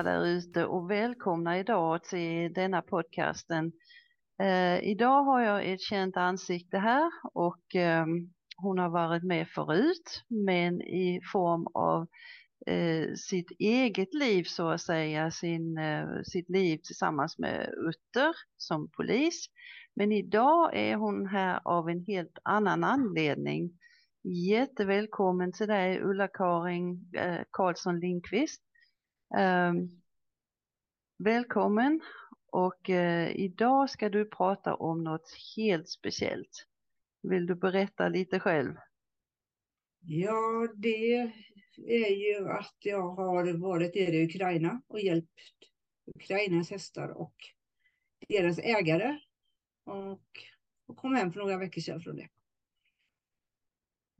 alla där ute och välkomna idag till denna podcasten. Eh, idag har jag ett känt ansikte här och eh, hon har varit med förut men i form av eh, sitt eget liv så att säga, sin, eh, sitt liv tillsammans med Utter som polis. Men idag är hon här av en helt annan anledning. Jättevälkommen till dig Ulla-Karin eh, Karlsson Lindqvist. Um, välkommen och eh, idag ska du prata om något helt speciellt. Vill du berätta lite själv? Ja, det är ju att jag har varit nere i Ukraina och hjälpt Ukrainas hästar och deras ägare. Och, och kom hem för några veckor sedan från det.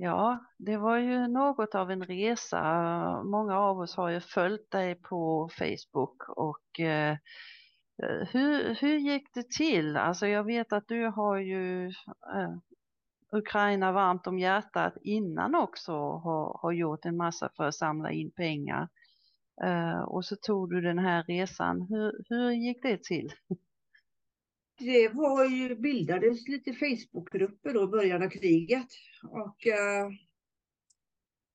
Ja, det var ju något av en resa. Många av oss har ju följt dig på Facebook och eh, eh, hur, hur gick det till? Alltså jag vet att du har ju eh, Ukraina varmt om hjärtat innan också har, har gjort en massa för att samla in pengar. Eh, och så tog du den här resan. Hur, hur gick det till? Det var ju, bildades lite Facebookgrupper då i början av kriget. Och eh,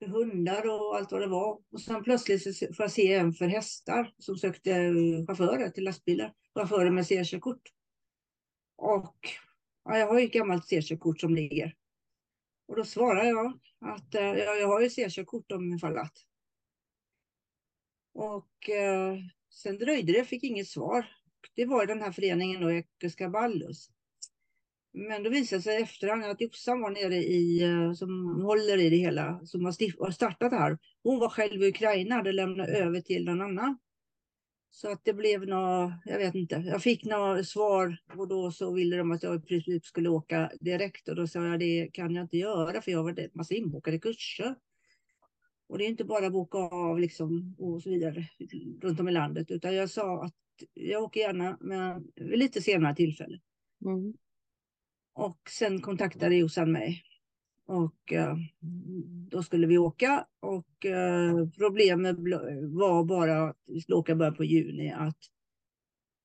hundar och allt vad det var. Och sen plötsligt så får jag se en för hästar som sökte eh, chaufförer till lastbilar. Chaufförer med C-körkort. Och ja, jag har ju ett gammalt C-körkort som ligger. Och då svarar jag att eh, jag har ju C-körkort om ifall att. Och eh, sen dröjde det, fick inget svar det var den här föreningen då, Ekeska Ballus. Men då visade sig sig efterhand att Jossan var nere i, eh, som håller i det hela, som har startat det här. Hon var själv i Ukraina, hade lämnat över till någon annan. Så att det blev något, jag vet inte, jag fick några svar och då så ville de att jag i princip skulle åka direkt och då sa jag det kan jag inte göra för jag har en massa inbokade kurser. Och det är inte bara boka av liksom och så vidare runt om i landet utan jag sa att jag åker gärna, men vid lite senare tillfälle. Mm. Och sen kontaktade Jossan mig. Och uh, då skulle vi åka och uh, problemet var bara att vi skulle åka början på juni. Att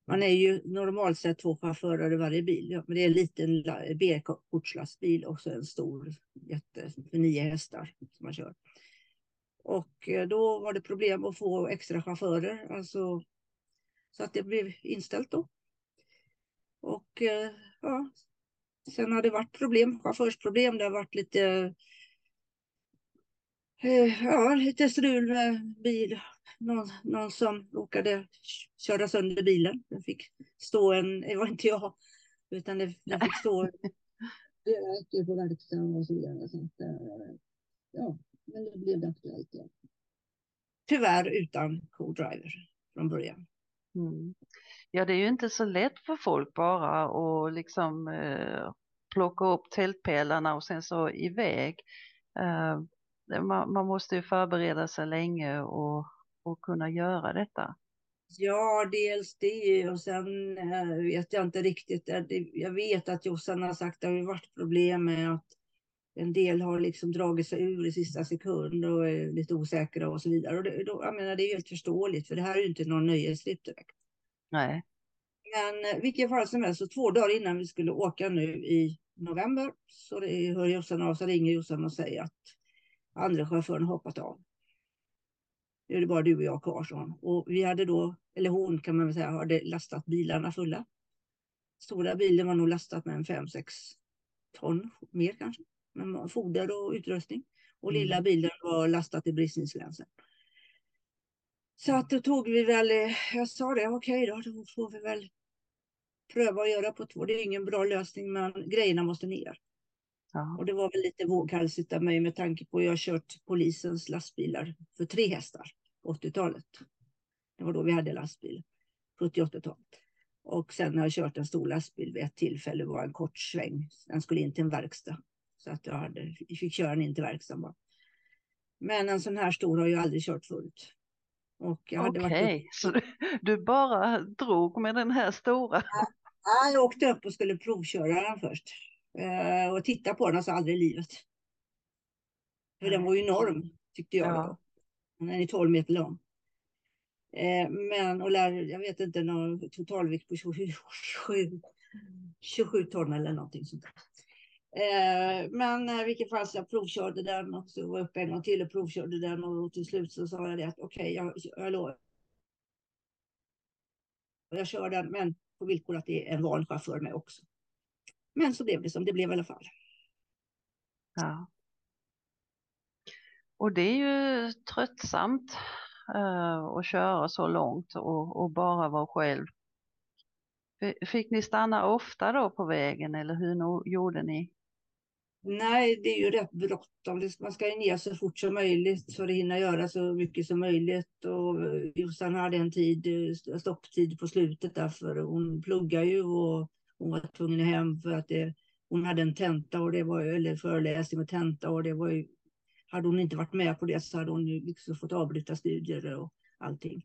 man är ju normalt sett två chaufförer i varje bil. Ja, men det är en liten B-kortslastbil och så en stor jätte för nio hästar som man kör. Och uh, då var det problem att få extra chaufförer. Alltså så att det blev inställt då. Och eh, ja, sen har det varit problem, chaufförsproblem. Det har varit lite, eh, ja, lite strul med bil. Någon, någon som råkade köra sönder bilen. Den fick stå en, det var inte jag, utan det, den fick stå det på verkstaden och så vidare. Så att, eh, ja, men då blev det aktuellt. Ja. Tyvärr utan co-driver från början. Mm. Ja, det är ju inte så lätt för folk bara att liksom eh, plocka upp tältpelarna och sen så iväg. Eh, man, man, måste ju förbereda sig länge och, och kunna göra detta. Ja, dels det och sen eh, vet jag inte riktigt. Eh, jag vet att Jossan har sagt att det har varit problem med att en del har liksom dragit sig ur i sista sekund och är lite osäkra och så vidare. Och det, då, jag menar, det är helt förståeligt för det här är ju inte någon nöjestripp direkt. Nej. Men eh, vilken fall som helst, så två dagar innan vi skulle åka nu i november så det, hör Jossan av sig, ringer Jossan och säger att andra chauffören hoppat av. Nu är det bara du och jag kvar, sa Och vi hade då, eller hon kan man väl säga, hade lastat bilarna fulla. Stora bilen var nog lastat med en 5-6 ton mer kanske med foder och utrustning. Och lilla mm. bilen var lastat till bristningsgränsen. Så att då tog vi väl, eh, jag sa det, okej okay då, då får vi väl pröva att göra på två. Det är ingen bra lösning, men grejerna måste ner. Ja. Och det var väl lite våghalsigt av mig med tanke på att jag kört polisens lastbilar för tre hästar på 80-talet. Det var då vi hade lastbil, 70-80-talet. Och sen har jag kört en stor lastbil vid ett tillfälle, var en kort sväng. Den skulle in till en verkstad. Så att jag hade, fick köra den in till verkstaden bara. Men en sån här stor har jag aldrig kört förut. Okej, okay. så du, bara drog med den här stora? Ja, jag åkte upp och skulle provköra den först. Eh, och titta på den, alltså aldrig i livet. För den var ju enorm, tyckte jag. Ja. Den är 12 meter lång. Eh, men och lär, jag vet inte, någon totalvikt på 27, 27 ton eller någonting sånt där. Eh, men i vilket fall så jag provkörde den och så var jag uppe en gång till och provkörde den och till slut så sa jag det att okej, okay, jag, jag lovar. Jag kör den, men på villkor att det är en van chaufför med också. Men så blev det som det blev i alla fall. Ja. Och det är ju tröttsamt uh, att köra så långt och, och bara vara själv. Fick ni stanna ofta då på vägen eller hur gjorde ni? Nej, det är ju rätt bråttom. Man ska ju ner så fort som möjligt för att hinna göra så mycket som möjligt. Och Jossan hade en tid, stopptid på slutet därför hon pluggar ju och hon var tvungen hem för att det, hon hade en tenta och det var eller föreläsning och tenta och det var ju, hade hon inte varit med på det så hade hon ju liksom fått avbryta studier och allting.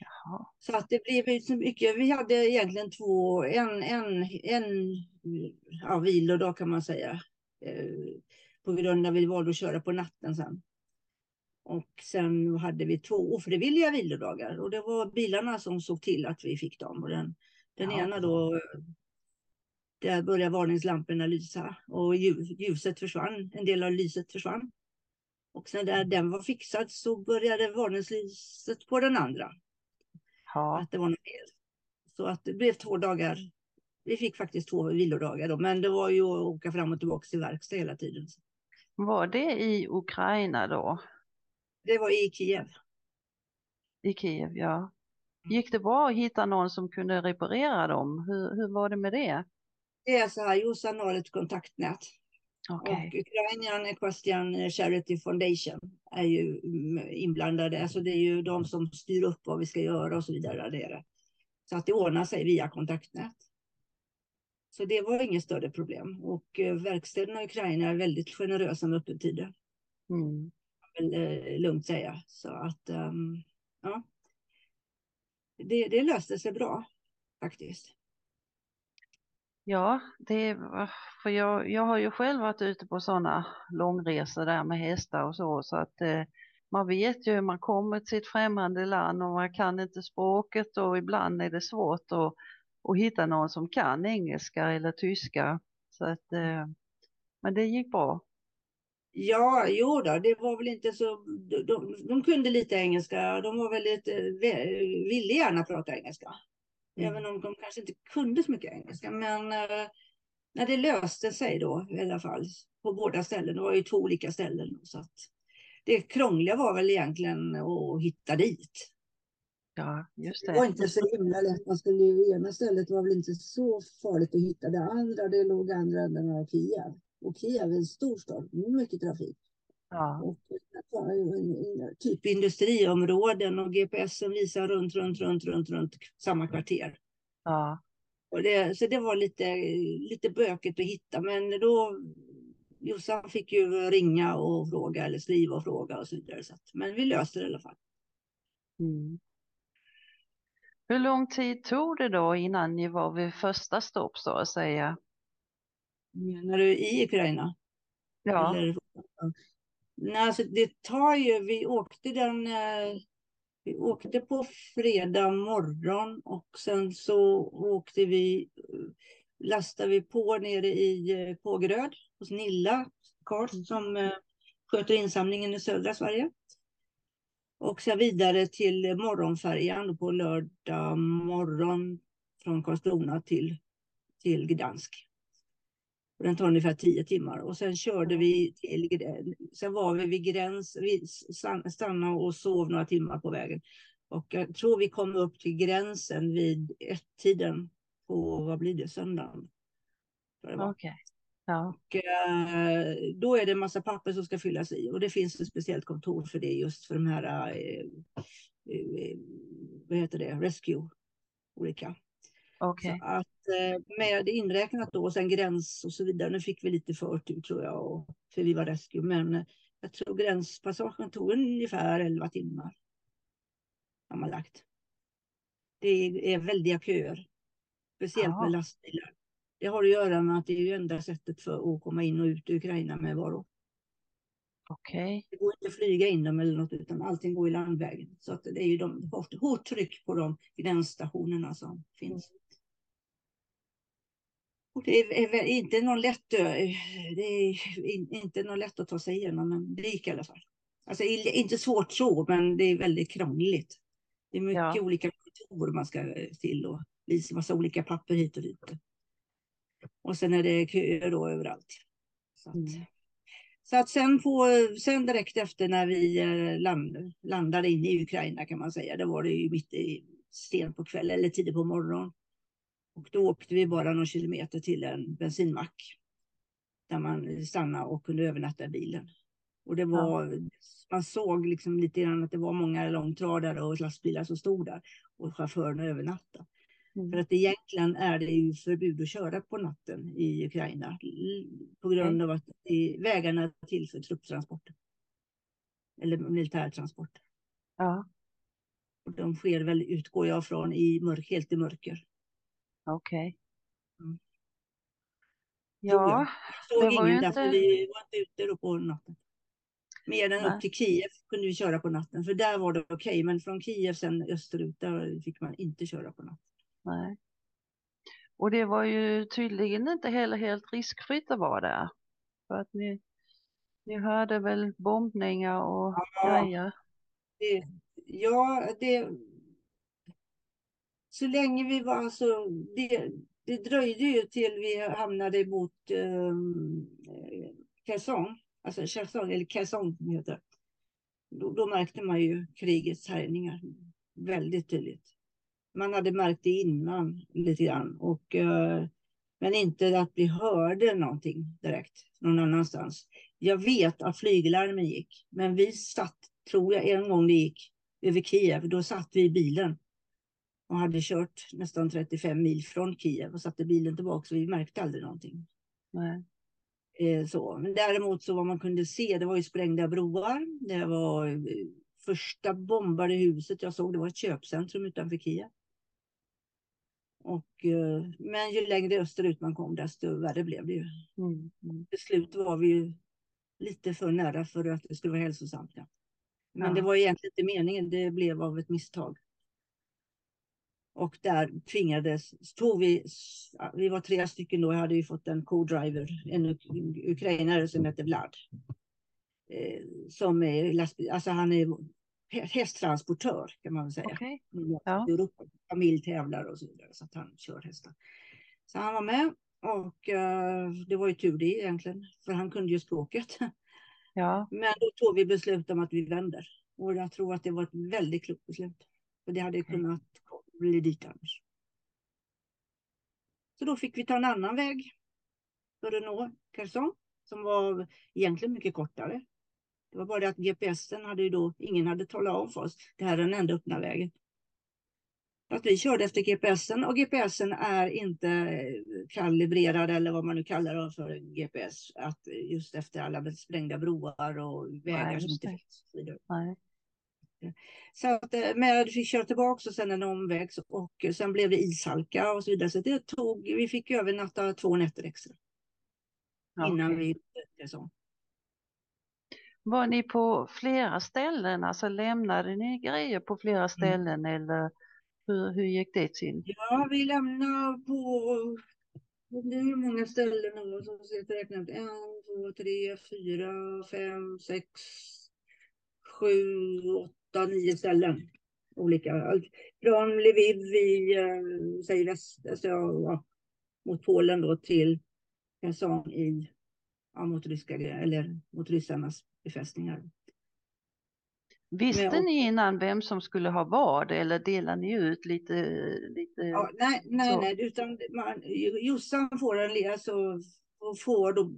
Jaha. Så att det blev ju så mycket. Vi hade egentligen två, en, en, en ja, vilodag kan man säga. Eh, på grund av att vi valde att köra på natten sen. Och sen hade vi två ofrivilliga vilodagar och det var bilarna som såg till att vi fick dem. Och den, den ja. ena då, där började varningslamporna lysa och ljuset försvann, en del av lyset försvann. Och sen när den var fixad så började varningslyset på den andra. Ja. Att det var något fel. Så att det blev två dagar vi fick faktiskt två vilodagar då, men det var ju att åka fram och tillbaka till verkstad hela tiden. Var det i Ukraina då? Det var i Kiev. I Kiev, ja. Mm. Gick det bra att hitta någon som kunde reparera dem? Hur, hur var det med det? Det är så här, Jossan har ett kontaktnät. Okay. Och Ukrainian Equestrian Charity Foundation är ju inblandade. Alltså det är ju de som styr upp vad vi ska göra och så vidare. Där. Så att det ordnar sig via kontaktnät. Så det var inget större problem. Och eh, verkstäderna i Ukraina är väldigt generösa med öppettider. Mm. Vill eh, lugnt säga. Så att um, ja. Det, det löste sig bra faktiskt. Ja, det för jag, jag har ju själv varit ute på sådana långresor där med hästar och så, så att eh, man vet ju hur man kommer till ett främmande land och man kan inte språket och ibland är det svårt att och hitta någon som kan engelska eller tyska. Så att, eh, men det gick bra. Ja, jo då, det var väl inte så... De, de kunde lite engelska. De var väldigt, eh, ville gärna prata engelska. Mm. Även om de kanske inte kunde så mycket engelska. Men eh, när det löste sig då i alla fall på båda ställen. Det var ju två olika ställen. Så att det krångliga var väl egentligen att hitta dit. Ja, just det. Det var inte så himla lätt. Man skulle ju, ena stället var väl inte så farligt att hitta. Det andra, det låg andra änden av Kiev. Och Kiev är en stor stad, mycket trafik. Ja. Och, typ industriområden och GPSen visar runt, runt, runt, runt, runt samma kvarter. Ja. Och det, så det var lite, lite bökigt att hitta, men då Jossan fick ju ringa och fråga eller skriva och fråga och så vidare. Så att, men vi löste det i alla fall. Mm. Hur lång tid tog det då innan ni var vid första stopp så att säga? Menar du i Ukraina? Ja. Eller, nej, alltså det tar ju, vi åkte den, eh, vi åkte på fredag morgon och sen så åkte vi, lastade vi på nere i eh, Kågeröd hos Nilla Karl mm. som eh, sköter insamlingen i södra Sverige. Och sen vidare till morgonfärjan på lördag morgon från Karlskrona till, till Gdansk. Och den tar ungefär tio timmar. Och sen körde vi till, sen var vi vid gräns, vi stannade och sov några timmar på vägen. Och jag tror vi kom upp till gränsen vid ett-tiden på, vad blir det, söndagen. Okej. Okay. Ja. Och, eh, då är det en massa papper som ska fyllas i och det finns ett speciellt kontor för det just för de här, eh, eh, vad heter det, rescue, olika. Okay. Så att eh, med inräknat då och sen gräns och så vidare. Nu fick vi lite förtur tror jag, och, för vi var rescue, men eh, jag tror gränspassagen tog ungefär 11 timmar. Sammanlagt. Det är väldiga köer, speciellt ja. med lastbilar. Det har att göra med att det är ju enda sättet för att komma in och ut ur Ukraina med varor. Okej. Det går inte att flyga in dem eller något utan allting går i landvägen. Så att det är ju de, hårt, hårt tryck på de gränsstationerna som finns. Och det är, är inte någon lätt ö. Det är in- inte någon lätt att ta sig igenom men det gick i alla fall. Alltså inte svårt så men det är väldigt krångligt. Det är mycket Ja. olika kontor man ska till och visa massa olika papper hit och dit. Och sen är det köer då överallt. Så att, Mm. så att sen, på, sen direkt efter när vi eh, land, landade in i Ukraina kan man säga, då var det ju mitt i sent på kvällen eller tidigt på morgonen. Och då åkte vi bara någon kilometer till en bensinmack. Där man stannade och kunde övernatta i bilen. Och det var, man såg liksom lite grann att det var många långtradare och lastbilar som stod där. Och chaufförerna övernattade. För Mm. att egentligen är det ju förbud att köra på natten i Ukraina. På grund av att vägarna är till för trupptransporter. Eller militärtransporter. Ja, Och de sker väl, utgår jag från, i mörk, helt i mörker. okej. Mm. Ja, jag. Såg det var ingen därför inte- vi var inte ute då på natten. Mer än Nej. upp till Kiev kunde vi köra på natten. För där var det okej. Men från Kiev sen österut, där fick man inte köra på natten. Nej. Och det var ju tydligen inte heller helt riskfritt att vara där. För att ni, ni hörde väl bombningar och Ja. grejer. Det, ja, det... Så länge vi var alltså... Det, det dröjde ju till vi hamnade mot um, Kherson. Alltså Kherson, eller Kherson som heter. Då, då märkte man ju krigets härjningar väldigt tydligt. Man hade märkt det innan lite grann. Och, eh, men inte att vi hörde någonting direkt någon annanstans. Jag vet att flyglarmen gick, men vi satt, tror jag, en gång det gick över Kiev, då satt vi i bilen och hade kört nästan 35 mil från Kiev och satte bilen tillbaka så vi märkte aldrig någonting. Nej. Eh, så. Men däremot så vad man kunde se, det var ju sprängda broar. Det var eh, första bombade huset jag såg, det var ett köpcentrum utanför Kiev. Och, eh, men ju längre österut man kom, desto värre blev det ju. Mm. Mm. Till slut var vi ju lite för nära för att det skulle vara hälsosamt. Ja. Men Ja. det var egentligen inte meningen, det blev av ett misstag. Och där tvingades, tog vi, vi var tre stycken då, jag hade ju fått en co-driver, en uk- ukrainare som heter Vlad. Eh, som är lastbil, alltså han är hästtransportör kan man väl säga. Okej. Ja. Europa, familj tävlar och så vidare så att han kör hästar. Så han var med och eh, det var ju tur det egentligen för han kunde ju språket. Ja. Men då tog vi beslut om att vi vänder och jag tror att det var ett väldigt klokt beslut. För det hade Okej. kunnat bli dit annars. Så då fick vi ta en annan väg för att nå Kherson som var egentligen mycket kortare. Det var bara det att GPSen hade ju då, ingen hade talat om för oss, det här är den enda öppna vägen. Att vi körde efter GPSen och GPSen är inte eh, kalibrerad eller vad man nu kallar det för GPS. Att just efter alla sprängda broar och vägar Nej, som inte det. finns. så vidare. Nej. Så att, eh, men vi fick köra tillbaka och sen en omväg och sen blev det ishalka och så vidare. Så det tog, vi fick övernatta två nätter extra innan Okej. vi så. Var ni på flera ställen, alltså lämnade ni grejer på flera ställen eller hur, hur gick det till? Ja, vi lämnar på det hur många ställen nu som ska räkna ut. En, två, tre, fyra, fem, sex, sju, åtta, nio ställen. Olika. Allt Från Lviv i, eh, säg väst, alltså, ja, mot Polen då till Kherson i, ja, mot ryska, eller mot ryssarnas befästningar. Visste Men- ni innan vem som skulle ha vad eller delade ni ut lite? lite... Ja, nej, nej, Så. nej, utan man, Jossan får en, alltså, får då,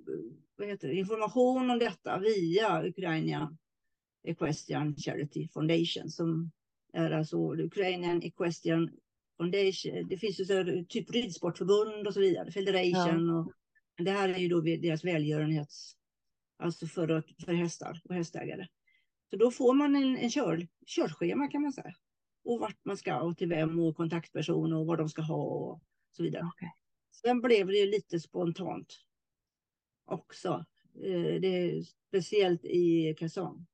vad heter det, information om detta via Ukrainian Equestrian Charity Foundation som är alltså Ukrainian Equestrian Foundation. Det finns ju så här, typ ridsportförbund och så vidare, Federation och det här är ju då deras välgörenhets, alltså för, för hästar och hästägare. Så då får man en, en kör, körschema kan man säga och vart man ska och till vem och kontaktperson och vad de ska ha och så vidare. Okej. Sen blev det ju lite spontant också. Eh, det är speciellt i Kazan.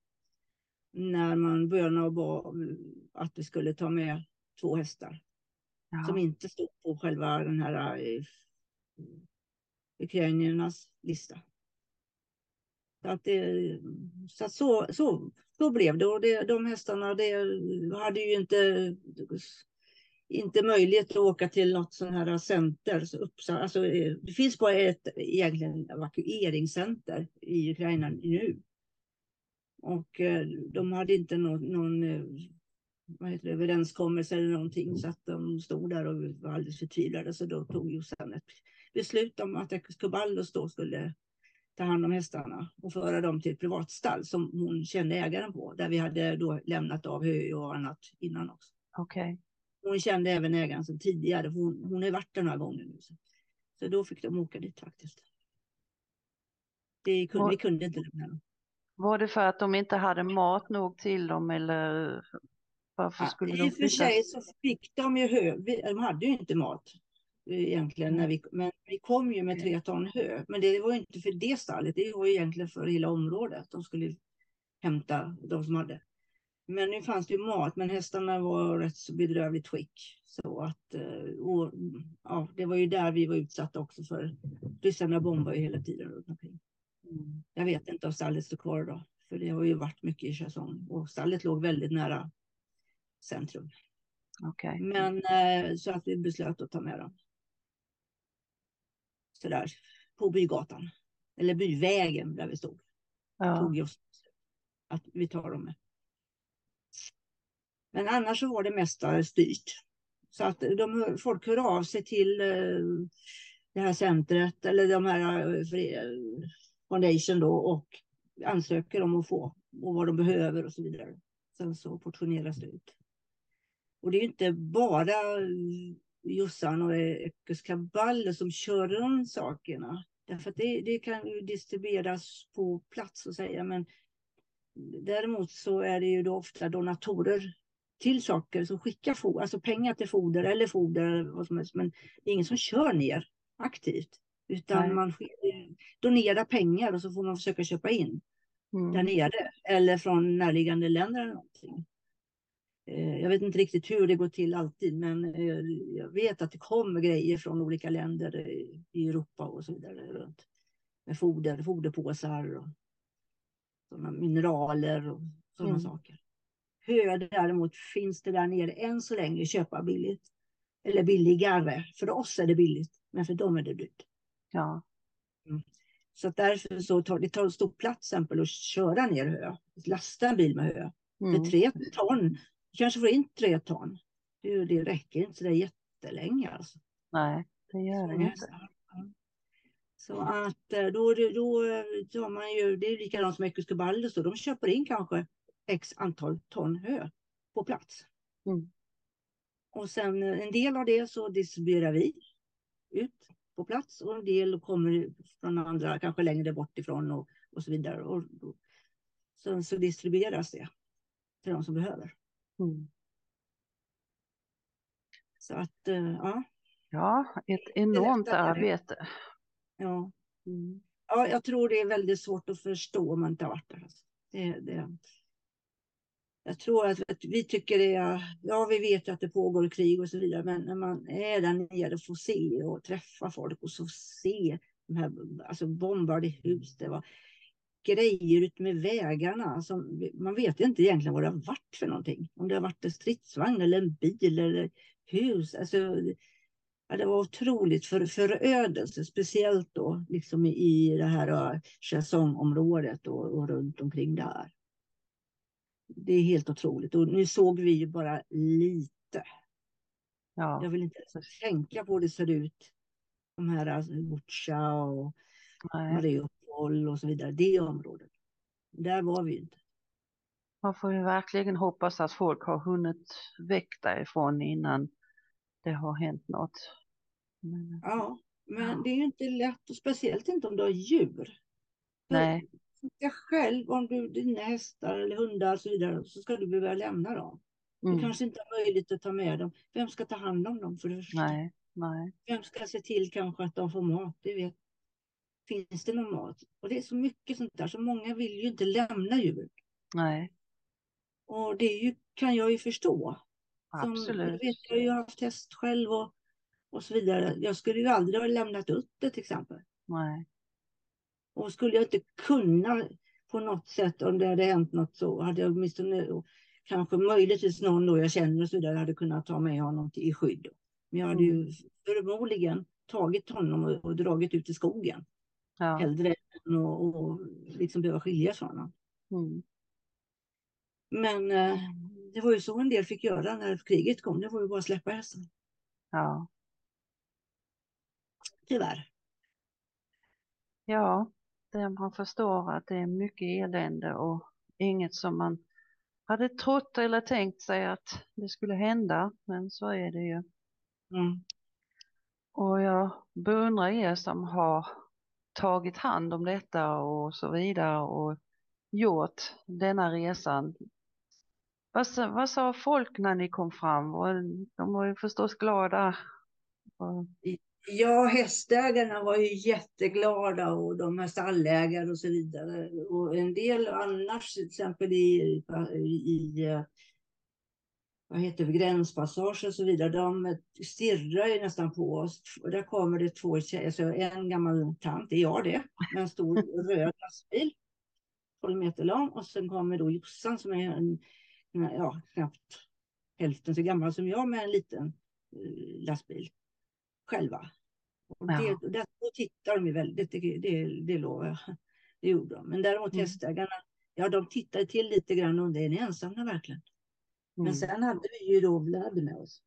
När man och bad att vi skulle ta med två hästar. Ja. Som inte stod på själva den här eh, ukrainiernas lista. Så, att det, så, att så, så, så blev det. Och det, de hästarna det hade ju inte, inte möjlighet att åka till något sånt här center. Så Uppsala, alltså, det finns bara ett egentligen evakueringscenter i Ukraina nu. Och eh, de hade inte någon, någon vad heter det, överenskommelse eller någonting så att de stod där och var alldeles förtvivlade. Så då tog Jossan ett beslut om att Kuballos då skulle ta hand om hästarna och föra dem till ett privatstall som hon kände ägaren på, där vi hade då lämnat av hö och annat innan också. Okej. Okay. Hon kände även ägaren sedan tidigare, för hon, hon har varit där några gånger nu. Så, så då fick de åka dit faktiskt. Det kunde, var, vi kunde inte lämna dem. Var det för att de inte hade mat nog till dem eller varför skulle ja, de I och för sig så fick de ju hö, de hade ju inte mat egentligen. När vi, men vi kom ju med tre ton hö. Men det var inte för det stallet, det var egentligen för hela området. De skulle hämta de som hade. Men nu fanns det ju mat, men hästarna var rätt så bedrövligt skick. Så att, eh, och, ja, det var ju där vi var utsatta också för. Ryssarna bombar ju hela tiden runt omkring. Mm. Jag vet inte om stallet står kvar då, för det har ju varit mycket i Chasson och stallet låg väldigt nära centrum. Okay. Men eh, så att vi beslöt att ta med dem sådär på bygatan. Eller byvägen där vi stod. Ja. Tog just att vi tar dem med. Men annars så var det mesta styrt. Så att de, folk hör av sig till eh, det här centret eller de här eh, Foundation då och ansöker om att få och vad de behöver och så vidare. Sen så portioneras det ut. Och det är inte bara Jossan och Ekes Kabal som kör runt sakerna. Därför att det, det kan ju distribueras på plats att säga. Men däremot så är det ju då ofta donatorer till saker som skickar foder, alltså pengar till foder eller foder eller vad som helst. Men det är ingen som kör ner aktivt. Utan Nej. man donerar pengar och så får man försöka köpa in mm. där nere. Eller från närliggande länder eller någonting. Eh, jag vet inte riktigt hur det går till alltid, men eh, jag vet att det kommer grejer från olika länder i Europa och så vidare runt. Med foder, foderpåsar och sådana mineraler och sådana mm. saker. Hö däremot finns det där nere än så länge köpa billigt. Eller billigare. För oss är det billigt, men för dem är det dyrt. Ja. Mm. Så därför så tar det tar stor plats exempel att köra ner hö. Lasta en bil med hö. Mm. För tre ton kanske får in tre ton. Det, det räcker inte så det är jättelänge. Alltså. Nej, det gör det inte. Så att eh, då, då, då tar man ju, det är likadant som Ecuscobaldes, de köper in kanske x antal ton hö på plats. Mm. Och sen eh, en del av det så distribuerar vi ut på plats och en del kommer från andra, kanske längre bort ifrån och, och så vidare. Och, och, sen så distribueras det till de som behöver. Mm. Så att, eh, ja. Ja, ett enormt arbete. Ja. Mm. ja, jag tror det är väldigt svårt att förstå om man inte har varit där. Alltså. Det, det, jag tror att vi tycker det är, ja vi vet ju att det pågår krig och så vidare, men när man är där nere och får se och träffa folk och så se de här alltså bombade hus, det var grejer ut med vägarna. Som, man vet inte egentligen vad det har varit för någonting. Om det har varit en stridsvagn eller en bil eller hus. Alltså, ja, det var otroligt för, förödelse, speciellt då liksom i det här Chasson-området och, och runt omkring där. Det är helt otroligt och nu såg vi ju bara lite. Ja. Jag vill inte ens tänka på hur det ser ut. De här alltså, Butja och Mariupol Mariupol och så vidare, det området. Där var vi inte. Man får ju verkligen hoppas att folk har hunnit väck därifrån innan det har hänt något. Men, ja, men det är ju inte lätt och speciellt inte om du har djur. Nej. För själv, om du dina hästar eller hundar och så vidare, så ska du behöva lämna dem. Mm. Du kanske inte har möjlighet att ta med dem. Vem ska ta hand om dem för det Nej, nej. Vem ska se till kanske att de får mat? Det vet Finns det någon mat? Och det är så mycket sånt där, så många vill ju inte lämna djur. Nej, Och det ju, kan jag ju förstå. Som, absolut. jag, vet, jag har ju haft häst själv och, och så vidare. Jag skulle ju aldrig ha lämnat upp det till exempel. Nej. Och skulle jag inte kunna på något sätt, om det hade hänt något så, hade jag åtminstone kanske möjligtvis någon då jag känner och så vidare hade kunnat ta med honom till, i skydd. Men jag hade Mm. ju förmodligen tagit honom och, och dragit ut i skogen. Ja. Hellre än att och liksom behöva skiljas från honom. Mm. Men eh, det var ju så en del fick göra när kriget kom. Det var ju bara att släppa hästen. Ja. Tyvärr. Ja, det man förstår att det är mycket elände och inget som man hade trott eller tänkt sig att det skulle hända, men så är det ju. Mm. Och jag beundrar er som har tagit hand om detta och så vidare och gjort denna resan. Vad, sa- vad sa folk när ni kom fram? De var ju förstås glada. Ja, hästägarna var ju jätteglada och de här stallägare och så vidare. Och en del annars, till exempel i, i vad heter det, gränspassage och så vidare, de stirrar ju nästan på oss. Och där kommer det två tjejer, alltså en gammal tant, det är jag det, med en stor röd lastbil, 12 meter lång. Och sen kommer då Jossan som är en, ja, knappt hälften så gammal som jag med en liten eh, lastbil själva. Och Ja. det, där, då tittar de ju väldigt, det, det, det lovar jag. Det gjorde de. Men däremot Mm. hästägarna, ja de tittade till lite grann och det är ni ensamma verkligen. Men mm, sen hade vi ju då Vlad med oss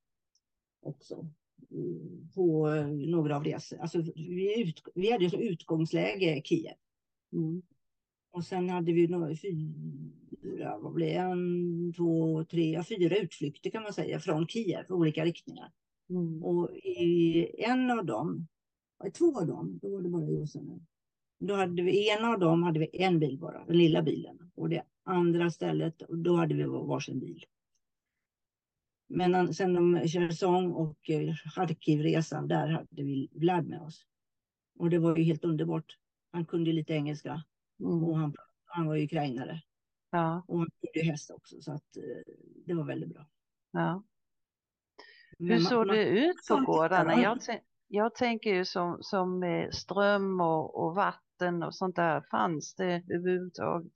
också. mm, På eh, några av resor. Alltså, vi, ut, vi hade som utgångsläge Kiev. mm, Och sen hade vi några, fyra, vad blev en, två, tre, fyra utflykter kan man säga från Kiev i olika riktningar. mm, Och i en av dem, i två av dem, då var det bara Jossan. Då hade vi, en av dem hade vi en bil bara, den lilla bilen. Och det andra stället, då hade vi varsin bil. Men sen om Cherson och eh, Charkivresan, där hade vi Vlad med oss. Och det var ju helt underbart. Han kunde lite engelska och mm. han, han var ju ukrainare. Ja, Och han kunde häst också, så att eh, det var väldigt bra. ja. Hur såg man- det ut på gårdarna? Jag, jag tänker ju som, som med ström och, och vatten och sånt där. Fanns det överhuvudtaget?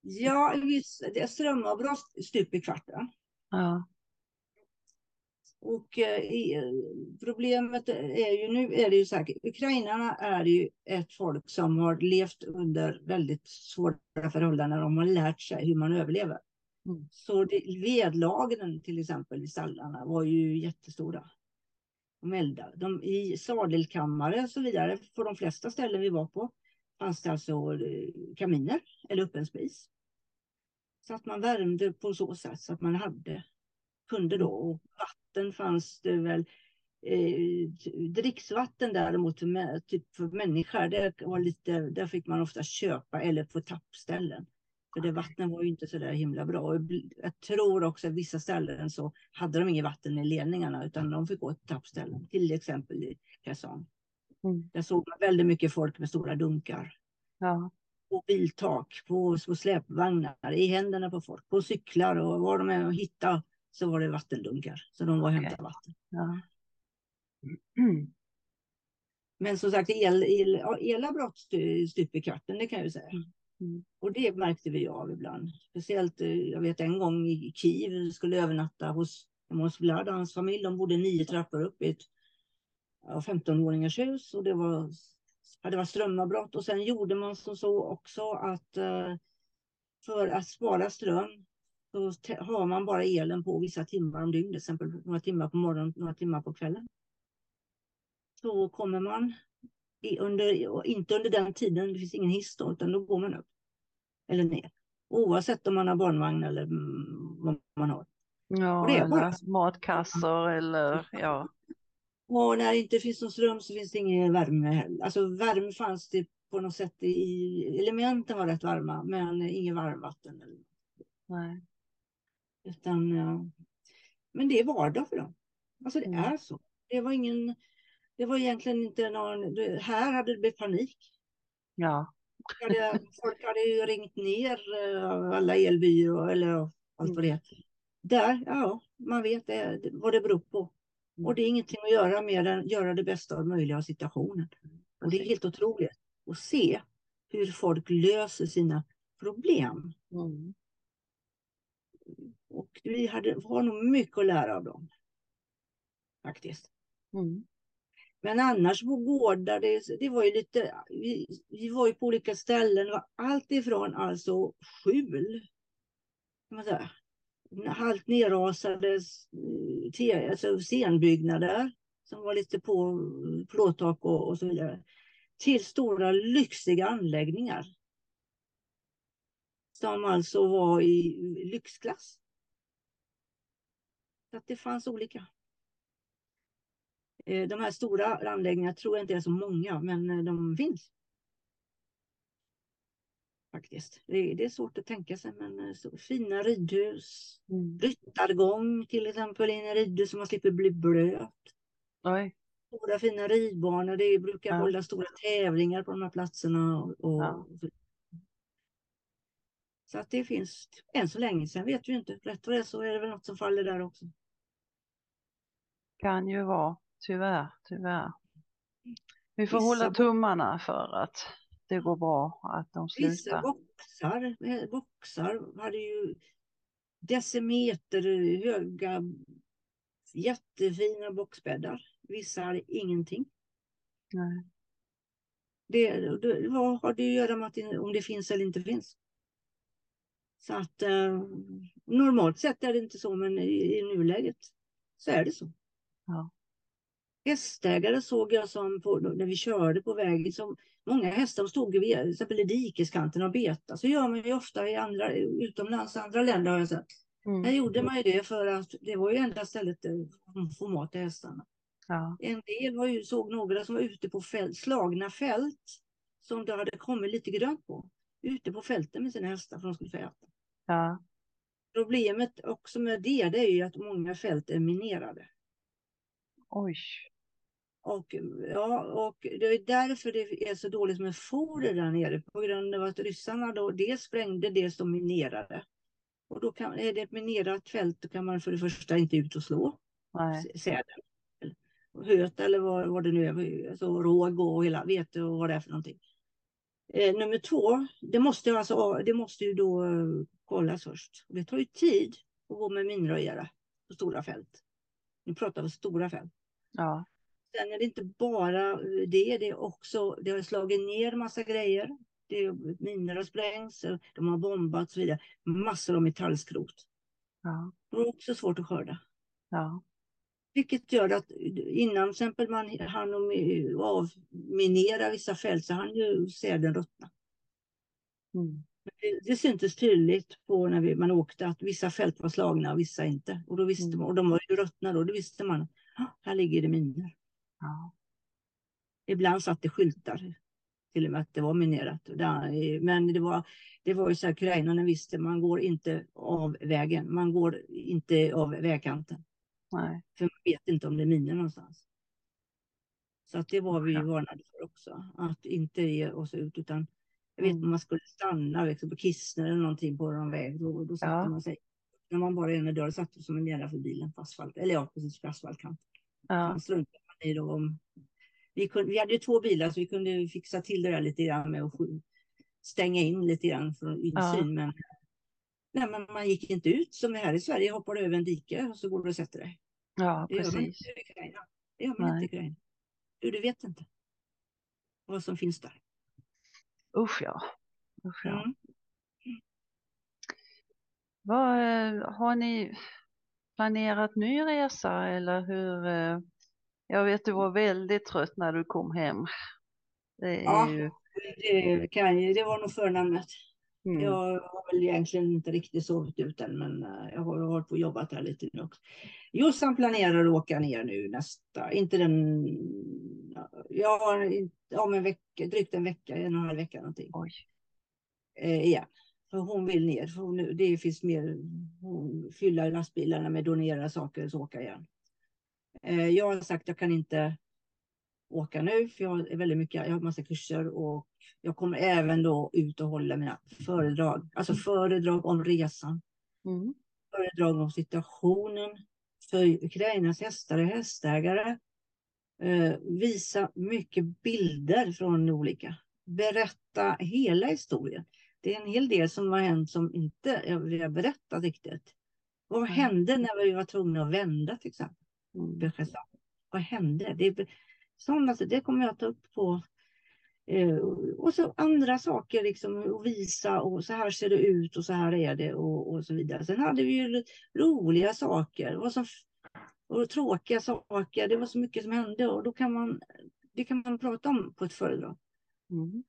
Ja, visst, det strömavbrott stup i kvarten. Ja, Och eh, problemet är ju nu är det ju så här, ukrainarna är ju ett folk som har levt under väldigt svåra förhållanden. De har lärt sig hur man överlever. Mm. Så det, vedlagren till exempel i stallarna var ju jättestora. De eldade. De, I sadelkammare och så vidare, på de flesta ställen vi var på, fanns det alltså eh, kaminer eller öppen spis. Så att man värmde på så sätt så att man hade, kunde då. Och vatten fanns det väl. Eh, dricksvatten däremot för, typ för människor, det var lite, där fick man ofta köpa eller på tappställen. För det vattnet var ju inte så där himla bra. Och jag- tror också att vissa ställen så hade de inget vatten i ledningarna utan de fick gå till tappställen. Till exempel i Kherson. Mm. Där såg man väldigt mycket folk med stora dunkar ja, på biltak, på, på släpvagnar, i händerna på folk, på cyklar och var de än hittade så var det vattendunkar. Så de var och Okej. hämtade vatten. ja. Mm. Men som sagt, el, el, stu- stup i kvarten, det kan jag ju säga. Mm. Och det märkte vi av ibland. Speciellt, eh, jag vet en gång i Kiev, skulle övernatta hos, hos Vlad och hans familj. De bodde nio trappor upp i ett ja, 15-våningars hus och det var, hade varit strömavbrott. Och sen gjorde man som så också att eh, för att spara ström så te- har man bara elen på vissa timmar om dygnet, till exempel några timmar på morgonen, några timmar på kvällen. Så kommer man under, inte under den tiden, det finns ingen hiss då, utan då går man upp eller ner. Oavsett om man har barnvagn eller mm, vad man har. Ja, är bara eller matkassar eller ja. Och när det inte finns någon ström så finns det ingen värme heller. Alltså värme fanns det på något sätt i, elementen var rätt varma, men inget varmvatten. eller- Nej. Utan, eh, men det är vardag för dem. Alltså det Mm. är så. Det var ingen, det var egentligen inte någon, här hade det blivit panik. Ja. Hade, folk hade ju ringt ner eh, alla elbyråer eller allt vad det är. Där, ja, man vet det, vad det beror på. Och det är ingenting att göra mer än göra det bästa av möjliga situationen. Och det är helt otroligt att se hur folk löser sina problem. Mm. Och vi hade, har nog mycket att lära av dem. Faktiskt. Mm. Men annars på gårdar, det, det var ju lite, vi, vi var ju på olika ställen, det var allt ifrån alltså skjul, kan man säga, halvt nerrasade eh, te, alltså scenbyggnader som var lite på plåttak och, och så vidare, till stora lyxiga anläggningar. Som alltså var i lyxklass. Så att det fanns olika. Eh, de här stora anläggningarna tror jag inte är så många, men eh, de finns. Faktiskt. Det är svårt att tänka sig, men eh, så fina ridhus. Mm. Ryttargång till exempel i en ridhus så man slipper bli blöt. Oj. Stora fina ridbanor. Det brukar ja. hålla stora tävlingar på de här platserna. Och, ja. Så att det finns än så länge. Sen vet vi inte. Rätt vad det är så är det väl något som faller där också. Kan ju vara. Tyvärr, tyvärr. Vi får Vissa hålla tummarna för att det går bra, att de slutar. Vissa boxar, eh, boxar hade ju decimeter höga jättefina boxbäddar. Vissa hade ingenting. Nej. Det, det, vad har det att göra med att, om det finns eller inte finns? Så att eh, normalt sett är det inte så, men i, i nuläget så är det så. Ja hästägare såg jag som på, när vi körde på vägen. Som många hästar stod vid till exempel i dikeskanten och betade. Så gör man ju ofta i andra, utomlands, andra länder har jag sett. Mm. Här gjorde man ju det för att det var ju enda stället där de får mat till hästarna. Ja. En del var ju, såg några som var ute på fält, slagna fält som det hade kommit lite grönt på. Ute på fälten med sina hästar för att de skulle få äta. Ja. Problemet också med det, det är ju att många fält är minerade. Oj. Och, ja, och det är därför det är så dåligt med foder där nere. På grund av att ryssarna då dels sprängde, dels de minerade. Och då kan, är det ett minerat fält då kan man för det första inte ut och slå säden. Höt eller vad, vad det nu är, alltså råg och hela vete och vad det är för någonting. Eh, nummer två, det måste, alltså, det måste ju då eh, kollas först. Det tar ju tid att gå med minröjare på stora fält. Nu pratar vi stora fält. Ja. Sen är det inte bara det, det är också, det har slagit ner massa grejer. Det är, minor har sprängts, de har bombat och så vidare. Massor av metallskrot. Ja. Det är också svårt att skörda. Ja. Vilket gör att innan till exempel man hann avminera vissa fält så hann ju säden ruttna. Mm. Det, det syntes tydligt på när vi, man åkte att vissa fält var slagna och vissa inte. Och, då visste mm. man, och de var ju ruttna då, då visste man här ligger det minor. Ja. Ibland satt det skyltar till och med att det var minerat. Men det var, det var ju så här, ukrainarna visste, man går inte av vägen, man går inte av vägkanten. Nej. För man vet inte om det är minor någonstans. Så att det var vi varnade för också, att inte ge oss ut utan jag vet mm. om man skulle stanna liksom, på Kissner eller någonting på någon väg, då, då satte ja. man sig. När man bara ena dörr satte sig nedanför bilen på asfalt, eller ja, precis på asfaltkanten. Ja. Man struntade i då om vi, kunde, vi hade ju två bilar så vi kunde fixa till det där lite grann med att stänga in lite grann från insyn. Ja. Men, nej, men man gick inte ut som här i Sverige, hoppar över en dike och så går du och sätter dig. Ja, det precis. Gör man inte i Ukraina. Det gör man nej. inte i Ukraina. Du, du vet inte vad som finns där. Usch ja. Usch, ja. Mm. Vad, eh, har ni planerat ny resa eller hur? Eh, jag vet du var väldigt trött när du kom hem. Det ja, ju... det, kan ju, det var nog förnamnet. Mm. Jag har väl egentligen inte riktigt sovit ut än, men eh, jag har hållit på och jobbat här lite nu också. Jossan planerar att åka ner nu nästa, inte den, ja, om en vecka, drygt en vecka, en och en halv vecka någonting. Oj. Eh, igen. För hon vill ner, för hon, det finns mer, hon fyller lastbilarna med donerade saker och så åka igen. Eh, jag har sagt att jag kan inte åka nu, för jag har väldigt mycket, jag har massa kurser och jag kommer även då ut och hålla mina föredrag, alltså föredrag om resan. Mm. Föredrag om situationen för Ukrainas hästar och hästägare. Eh, visa mycket bilder från olika. Berätta hela historien. Det är en hel del som har hänt som inte vi har berättat riktigt. Vad Mm. hände när vi var tvungna att vända till exempel? Mm. Vad hände? Det, är- sådana, det kommer jag att ta upp på. Eh, och så andra saker liksom att visa och så här ser det ut och så här är det och, och så vidare. Sen hade vi ju roliga saker och, så, och tråkiga saker. Det var så mycket som hände och då kan man, det kan man prata om på ett föredrag. Mm.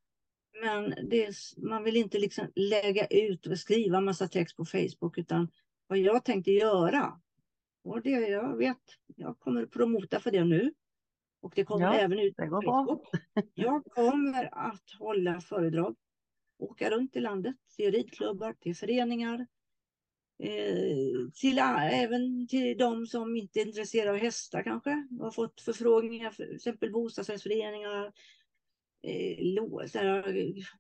Men det, man vill inte liksom lägga ut och skriva massa text på Facebook utan vad jag tänkte göra. Och det jag vet, jag kommer att promota för det nu. Och det kommer Ja, även ut på bra. Facebook. Jag kommer att hålla föredrag, åka runt i landet till ridklubbar, till föreningar, eh, till, även till de som inte är intresserade av hästar kanske. Jag har fått förfrågningar, för till exempel bostadsrättsföreningar, eh, lo- så här,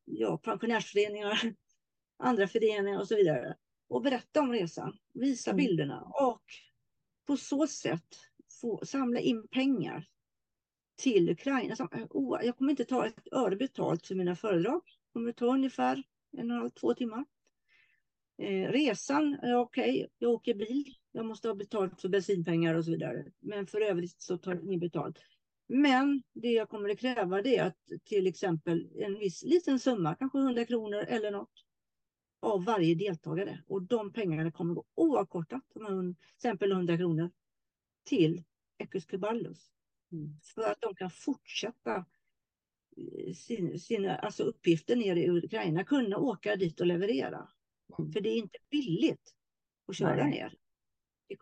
ja, pensionärsföreningar, andra föreningar och så vidare. Och berätta om resan, visa Mm. bilderna och på så sätt få samla in pengar till Ukraina. Oh, Jag kommer inte ta ett öre betalt för mina föredrag. Det kommer ta ungefär en och en halv, två timmar. Eh, resan, ja, okej, jag åker bil. Jag måste ha betalt för bensinpengar och så vidare. Men för övrigt så tar jag inget betalt. Men det jag kommer att kräva det är att till exempel en viss liten summa, kanske 100 kronor eller något, av varje deltagare. Och de pengarna kommer gå oavkortat, till exempel 100 kronor, till Ecus Kuballus. Mm. För att de kan fortsätta eh, sin, sina alltså uppgifter nere i Ukraina, kunna åka dit och leverera. Mm. För det är inte billigt att köra Nej. ner.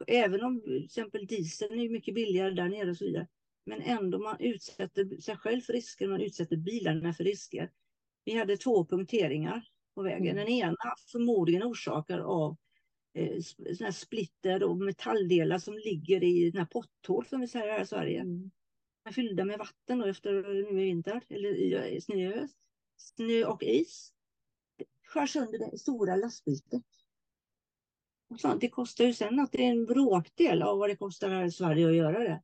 Även om till exempel dieseln är mycket billigare där nere och så vidare. Men ändå man utsätter sig själv för risker, man utsätter bilarna för risker. Vi hade två punkteringar på vägen. Mm. Den ena förmodligen orsakad av eh, såna splitter och metalldelar som ligger i den här potthål som vi säger här i Sverige. Mm. Fyllda med vatten då efter nu i vinter, eller snö, snö och is. Skär sönder det stora lastbilsdäck. Och sånt, det kostar ju sen att det är en bråkdel av vad det kostar här i Sverige att göra det.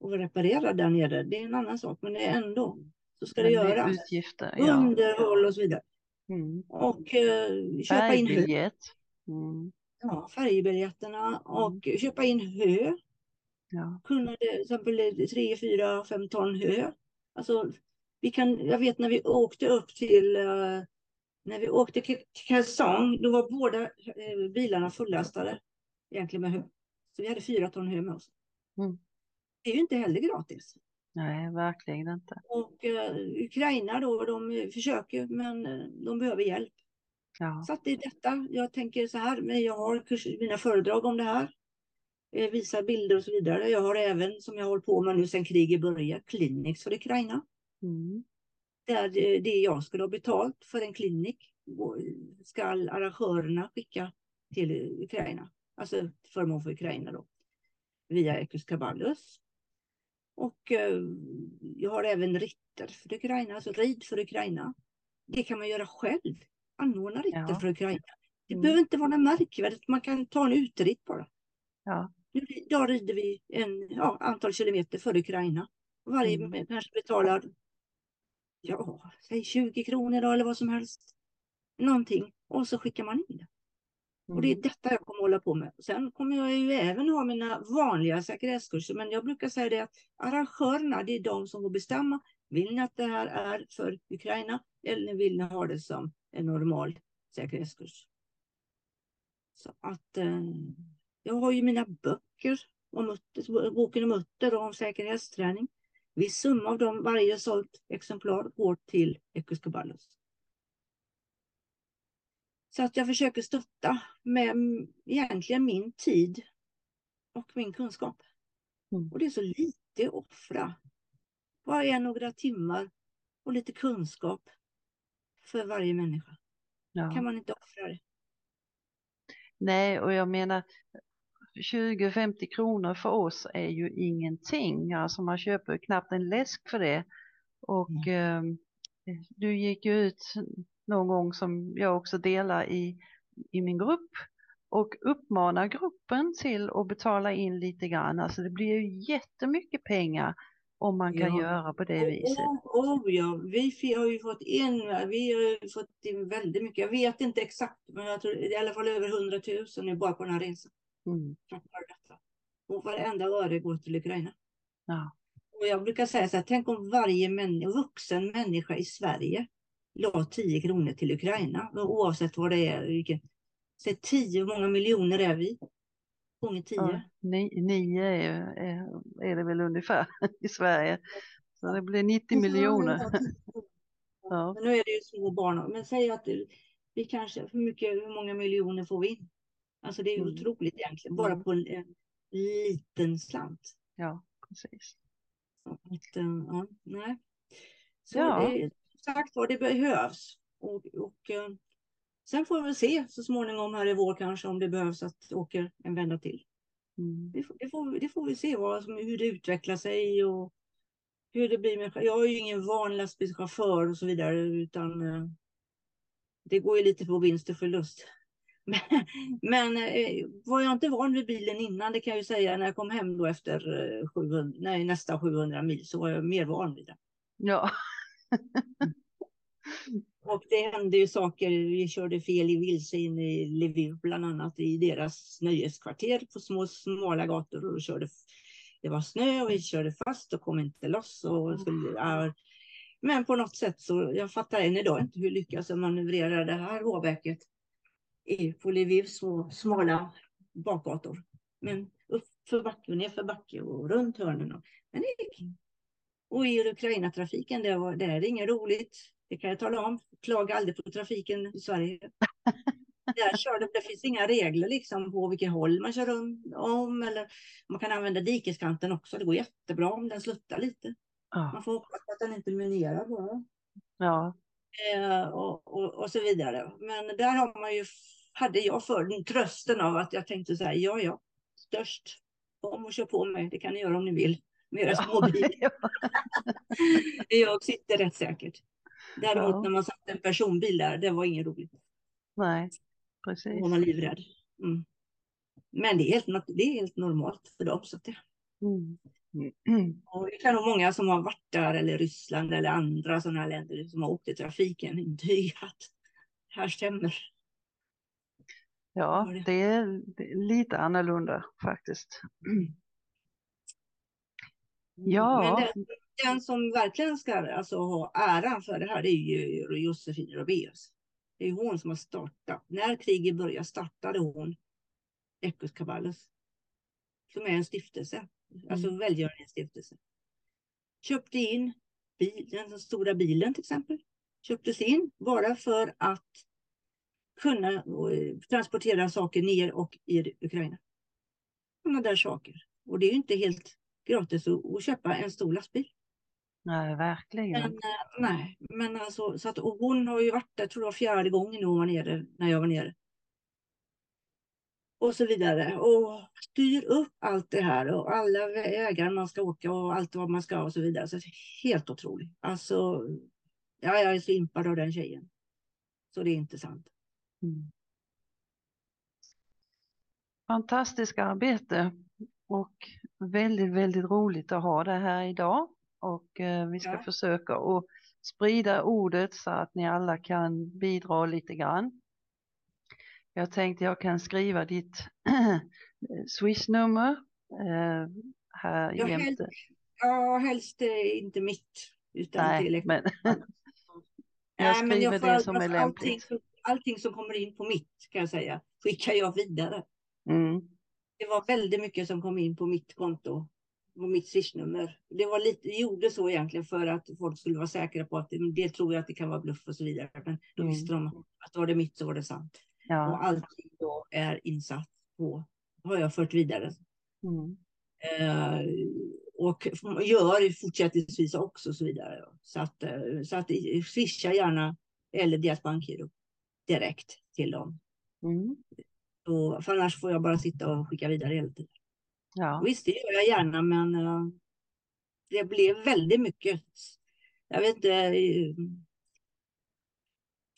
Och reparera där nere, det är en annan sak, men det är ändå så ska det Men det göras. utgifter, ja. Underhåll och så vidare. Mm. Och eh, köpa in hö. Mm. ja, färjebiljetterna och köpa in hö. Ja. kunna det, till exempel 3, 4, 5 ton hö. Alltså, vi kan, jag vet när vi åkte upp till, eh, när vi åkte till Kaesong, då var båda eh, bilarna fullastade egentligen med hö. Så vi hade 4 ton hö med oss. Mm. Det är ju inte heller gratis. Nej, verkligen inte. Och eh, Ukraina då, de försöker men eh, de behöver hjälp. Ja. Så att det är detta, jag tänker så här, men jag har kurs, mina föredrag om det här. Eh, visar bilder och så vidare. Jag har även, som jag hållit på med nu sedan kriget började, Clinics för Ukraina. Mm. Där det, det jag skulle ha betalt för en klinik ska arrangörerna skicka till Ukraina. Alltså förmån för Ukraina då. Via Ecus Kaballus. Och eh, jag har även ritter för Ukraina, alltså rid för Ukraina. Det kan man göra själv. Anordna ritter Ja. för Ukraina. Det Mm. behöver inte vara något märkvärdigt, man kan ta en uteritt bara. Ja. Nu, idag rider vi en ja, antal kilometer för Ukraina. Varje Mm. människa betalar ja, säg 20 kronor eller vad som helst. Någonting. Och så skickar man in det. Och det är Mm. detta jag kommer hålla på med. Sen kommer jag ju även ha mina vanliga säkerhetskurser. Men jag brukar säga det att arrangörerna, det är de som får bestämma. Vill ni att det här är för Ukraina eller vill ni ha det som en normal säkerhetskurs? Så att eh, jag har ju mina böcker om mutter, boken om mutter och om säkerhetsträning. Viss summa av dem, varje sålt exemplar, går till Ecus Caballus. Så att jag försöker stötta med mm, egentligen min tid och min kunskap. Mm. Och det är så lite att offra. Bara är några timmar och lite kunskap för varje människa. Ja. Kan man inte offra det? Nej, och jag menar, 20-50 kronor för oss är ju ingenting. Alltså man köper knappt en läsk för det. Och eh, du gick ju ut någon gång som jag också delar i, i min grupp och uppmanar gruppen till att betala in lite grann. Alltså det blir ju jättemycket pengar om man kan Ja. göra på det viset. Oh, oh, ja, vi har ju fått in, vi har fått in väldigt mycket. Jag vet inte exakt, men jag tror det är i alla fall över 100 000 nu bara på den här resan. Mm. Och varenda öre går till Ukraina. Ja. Och jag brukar säga så här, tänk om varje män, vuxen människa i Sverige la 10 kronor till Ukraina, oavsett vad det är. Vilken, säg 10, hur många miljoner är vi? Gånger 10. Ja, ni, nio är, är, det väl ungefär i Sverige. Så det blir 90 miljoner. Ja. Men nu är det ju små barn. Men säg att vi kanske, hur mycket, hur många miljoner får vi in? Alltså det är ju Mm. otroligt egentligen, bara Mm. på en, en liten slant. Ja, precis. Så att, eh, ja, nej. Så Ja. det, sagt var, det behövs. Och, och eh, sen får vi se så småningom här i vår kanske om det behövs att åka en vända till. Mm. Det, får- det, får, det får vi se vad som, hur det utvecklar sig och hur det blir med... Jag är ju ingen van lastbilschaufför och så vidare utan eh, det går ju lite på vinst och förlust. Men, men eh, var jag inte van vid bilen innan, det kan jag ju säga, när jag kom hem då efter eh, 700, nej, nästan 700 mil så var jag mer van vid det. Ja. Och det hände ju saker, vi körde fel i vilse in i Lviv bland annat i deras nöjeskvarter på små smala gator och körde, det var snö och vi körde fast och kom inte loss. Och skulle, ja, men på något sätt så, jag fattar än idag inte hur lyckas jag manövrera det här råverket i, på Lvivs små smala bakgator. Men upp för backe och ner för backe och runt hörnen. Men det gick. Och i Ukraina-trafiken, det, var, det är inget roligt. Det kan jag tala om. Klaga aldrig på trafiken i Sverige. Där kör det, det finns inga regler liksom på vilket håll man kör runt om. Eller man kan använda dikeskanten också. Det går jättebra om den sluttar lite. Man Ja. får hoppas att den inte minerar bara. ja. Eh, och, och, och så vidare. Men där har man ju, hade jag för trösten av att jag tänkte så här, ja ja, störst, kom och kör på mig, det kan ni göra om ni vill. Med era små bilar. Ja. Jag sitter rätt säkert. Däremot Ja. när man satt en personbil där, det var inget roligt. Nej, Då precis. var man livrädd. Mm. Men det är, helt, det är helt normalt för dem. Så att det, Mm. och det kan nog många som har varit där eller Ryssland eller andra sådana här länder som har åkt i trafiken intyga att här stämmer. Ja, det? det är, det är lite annorlunda faktiskt. Ja. Men den, den som verkligen ska alltså, ha äran för det här det är ju Josefin Rabaeus. Det är hon som har startat. När kriget började startade hon Ecos Caballos. Som är en stiftelse. Alltså välgörenhetsstiftelse. Köpte in bil, den stora bilen till exempel. Köptes in bara för att kunna eh, transportera saker ner och i Ukraina. Sådana där saker. Och det är ju inte helt gratis att, att köpa en stor lastbil. Nej, Men, verkligen. eh, nej, men alltså, så att, och hon har ju varit där, tror jag, fjärde gången hon var nere, när jag var nere. Och så vidare. Och styr upp allt det här och alla vägar man ska åka och allt vad man ska och så vidare. Så det är helt otroligt. Alltså, ja, jag är så impad av den tjejen. Så det är intressant. Mm. Fantastiskt arbete och väldigt, väldigt roligt att ha det här idag. Och eh, vi ska Ja. försöka att sprida ordet så att ni alla kan bidra lite grann. Jag tänkte jag kan skriva ditt swishnummer eh, här Jag jämte. Ja, helst eh, inte mitt. Utan Nej, till men Nej, men skriver får- det som är allting, lämpligt. som- allting som kommer in på mitt kan jag säga skickar jag vidare. mm, Det var väldigt mycket som kom in på mitt konto. På mitt swishnummer. Det var lite, gjorde så egentligen för att folk skulle vara säkra på att det, tror jag att det kan vara bluff och så vidare. Men då Mm. visste de att var det mitt så var det sant. Och ja, allting då är insatt på, har jag fört vidare. mm, Eh, och gör fortsättningsvis också och så vidare. Så att, eh, så att swisha gärna eller deras bankgiro direkt till dem. mm, Så, för annars får jag bara sitta och skicka vidare hela tiden. Ja. Visst, det gör jag gärna, men eh, det blev väldigt mycket. Jag vet inte eh,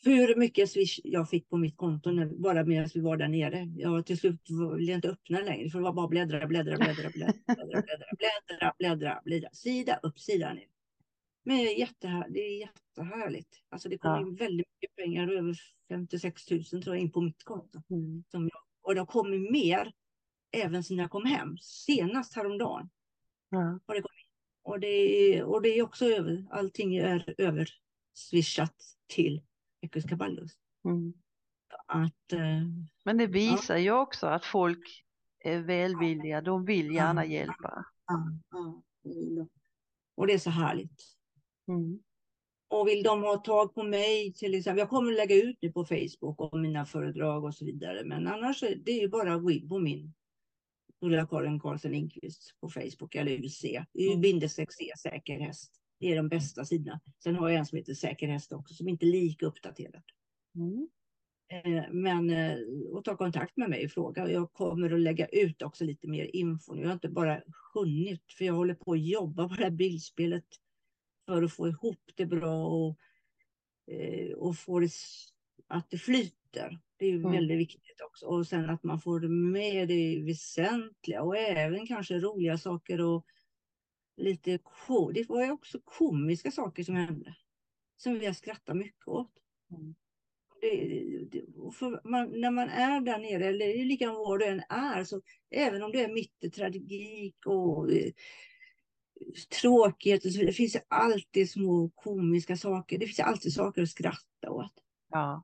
hur mycket swish jag fick på mitt konto när, bara medan vi var där nere. Jag till slut ville inte öppna längre, för det var bara bläddra, bläddra, bläddra, bläddra, bläddra, bläddra, bläddra, bläddra, bläddra, sida upp, sida ner. Men det är, jättehär, det är jättehärligt. Alltså det kommer Ja. in väldigt mycket pengar, över 56 000 tror jag, in på mitt konto. Mm. Som jag, och det har kommit mer även sedan jag kom hem. Senast häromdagen Ja. har det kommit. Och det är, och det är också över, allting är över swishat till Ekus Kaballus. Mm. Att, eh, Men det visar ju också att folk är välvilliga, de vill gärna hjälpa. ja, ja, och det är så härligt. Mm. Och vill de ha tag på mig till exempel, jag kommer lägga ut det på Facebook om mina föredrag och så vidare. Men annars är det är ju bara på min Ulla Karin Karlsson Lindqvist på Facebook eller UC. Mm. bindestreck C, säker häst. Det är de bästa sidorna. Sen har jag en som heter Säker häst också som inte är lika uppdaterad. Mm. Eh, Men eh, och ta kontakt med mig och fråga. Jag kommer att lägga ut också lite mer info. Jag har inte bara hunnit för jag håller på att jobba på det här bildspelet för att få ihop det bra och, eh, och få det att det flyter. Det är Mm. väldigt viktigt också. Och sen att man får med det väsentliga och även kanske roliga saker och lite ko Det var ju också komiska saker som hände. Som vi har skrattat mycket åt. Mm. Det, det, man, när man är där nere, eller lika var du än är, så även om du är mitt i tragik och eh, tråkighet och så vidare, det finns ju alltid små komiska saker. Det finns ju alltid saker att skratta åt. Ja.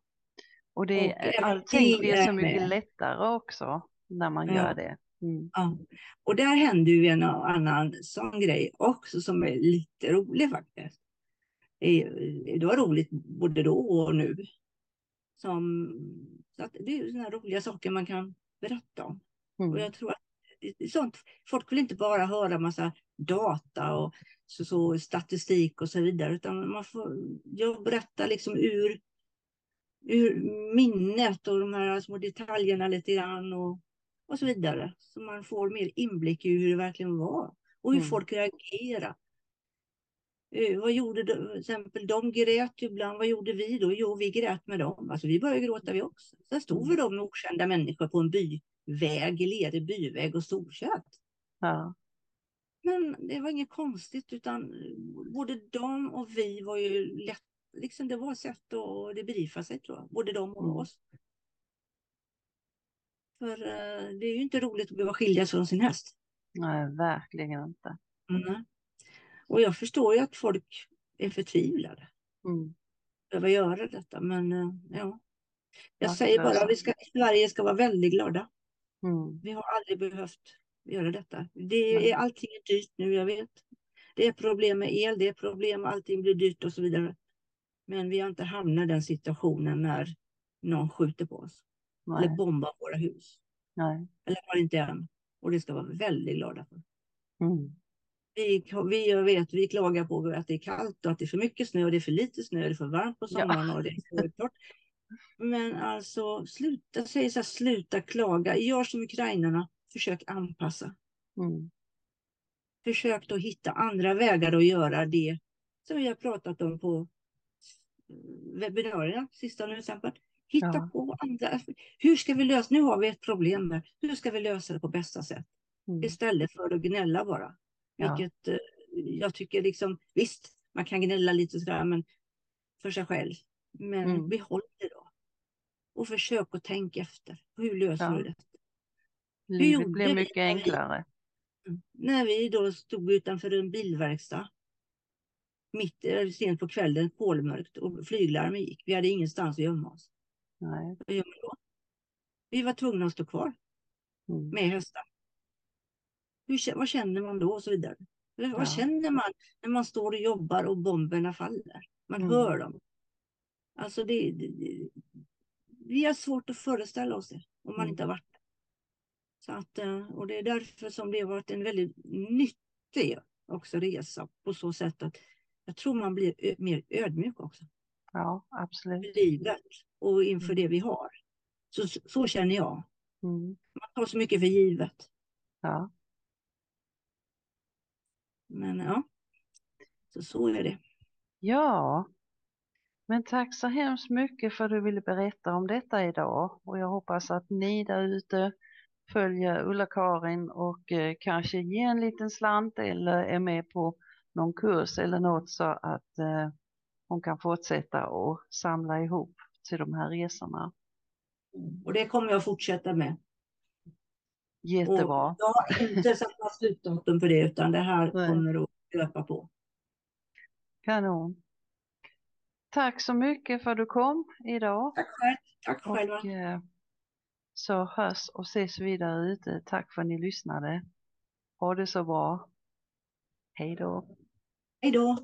Och det, Och även allting blir så är mycket lättare också när man Ja. gör det. Mm. Ja. Och där händer ju en och annan sån grej också som är lite rolig faktiskt. Det, var roligt både då och nu. Som, så det är ju såna roliga saker man kan berätta om. Och Mm. jag tror att är sånt, folk vill inte bara höra massa data och så, så, statistik och så vidare, utan man får, jag berättar liksom ur, ur minnet och de här små detaljerna lite grann och, och så vidare. Så man får mer inblick i hur det verkligen var och hur Mm. folk reagerar. Eh, vad gjorde de, till exempel, de grät ibland, vad gjorde vi då? Jo, vi grät med dem. Alltså vi började gråta vi också. Sen stod vi då med okända människor på en byväg, lerig byväg och storkött. Ja. Men det var inget konstigt utan både de och vi var ju lätt, liksom det var ett sätt att debriefa sig tror jag, både de och Mm. oss. För eh, det är ju inte roligt att behöva skiljas från sin häst. Nej, verkligen inte. Mm. Och jag förstår ju att folk är förtvivlade Mm. över att göra detta, men eh, ja. Jag Ja, säger bara att vi ska, Sverige ska vara väldigt glada. Mm. Vi har aldrig behövt göra detta. Det är, allting är dyrt nu, jag vet. Det är problem med el, det är problem, allting blir dyrt och så vidare. Men vi har inte hamnat i den situationen när någon skjuter på oss. Eller Nej. bombar våra hus. Nej. Eller har inte än. Och det ska vara väldigt glada för. Mm. Vi, vi, jag vet, vi klagar på att det är kallt och att det är för mycket snö och det är för lite snö, det är för varmt på Ja. sommaren och det är för torrt. Men alltså, sluta, säg så här, sluta klaga. Gör som ukrainarna, försök anpassa. Mm. Försök då hitta andra vägar att göra det som vi har pratat om på webbinarierna, sista nu exempel. Hitta Ja. på andra. Hur ska vi lösa, nu har vi ett problem här. Hur ska vi lösa det på bästa sätt? Mm. Istället för att gnälla bara. Ja. Vilket eh, jag tycker liksom, visst, man kan gnälla lite sådär, men för sig själv. Men Mm. behåll det då. Och försök att tänka efter. Hur löser Ja. du det? Livet vi mycket vi- enklare. När vi då stod utanför en bilverkstad. Mitt eh, sent på kvällen, kolmörkt och flyglarmen gick. Vi hade ingenstans att gömma oss. Nej. Vad gör man då? Vi var tvungna att stå kvar Mm. med hästar. Hur, vad känner man då och så vidare? Eller vad Ja. känner man när man står och jobbar och bomberna faller? Man Mm. hör dem. Alltså det, det, det, vi har svårt att föreställa oss det om man Mm. inte har varit. Så att, eh, och det är därför som det har varit en väldigt nyttig också resa på så sätt att jag tror man blir mer ödmjuk också. Ja, absolut. Livet och inför Mm. det vi har. Så, så känner jag. Mm. Man tar så mycket för givet. Ja. Men ja, så så är det. Ja, men tack så hemskt mycket för att du ville berätta om detta idag och jag hoppas att ni där ute följer Ulla-Karin och eh, kanske ger en liten slant eller är med på någon kurs eller något så att eh, hon kan fortsätta och samla ihop till de här resorna. Och det kommer jag fortsätta med. Jättebra. Och jag har inte satt något slutdatum för det utan det här Nej. kommer att löpa på. Kanon. Tack så mycket för att du kom idag. Tack själv. Tack själva. Och eh, så hörs och ses vi där ute. Tack för att ni lyssnade. Ha det så bra. Hej då. Hej då.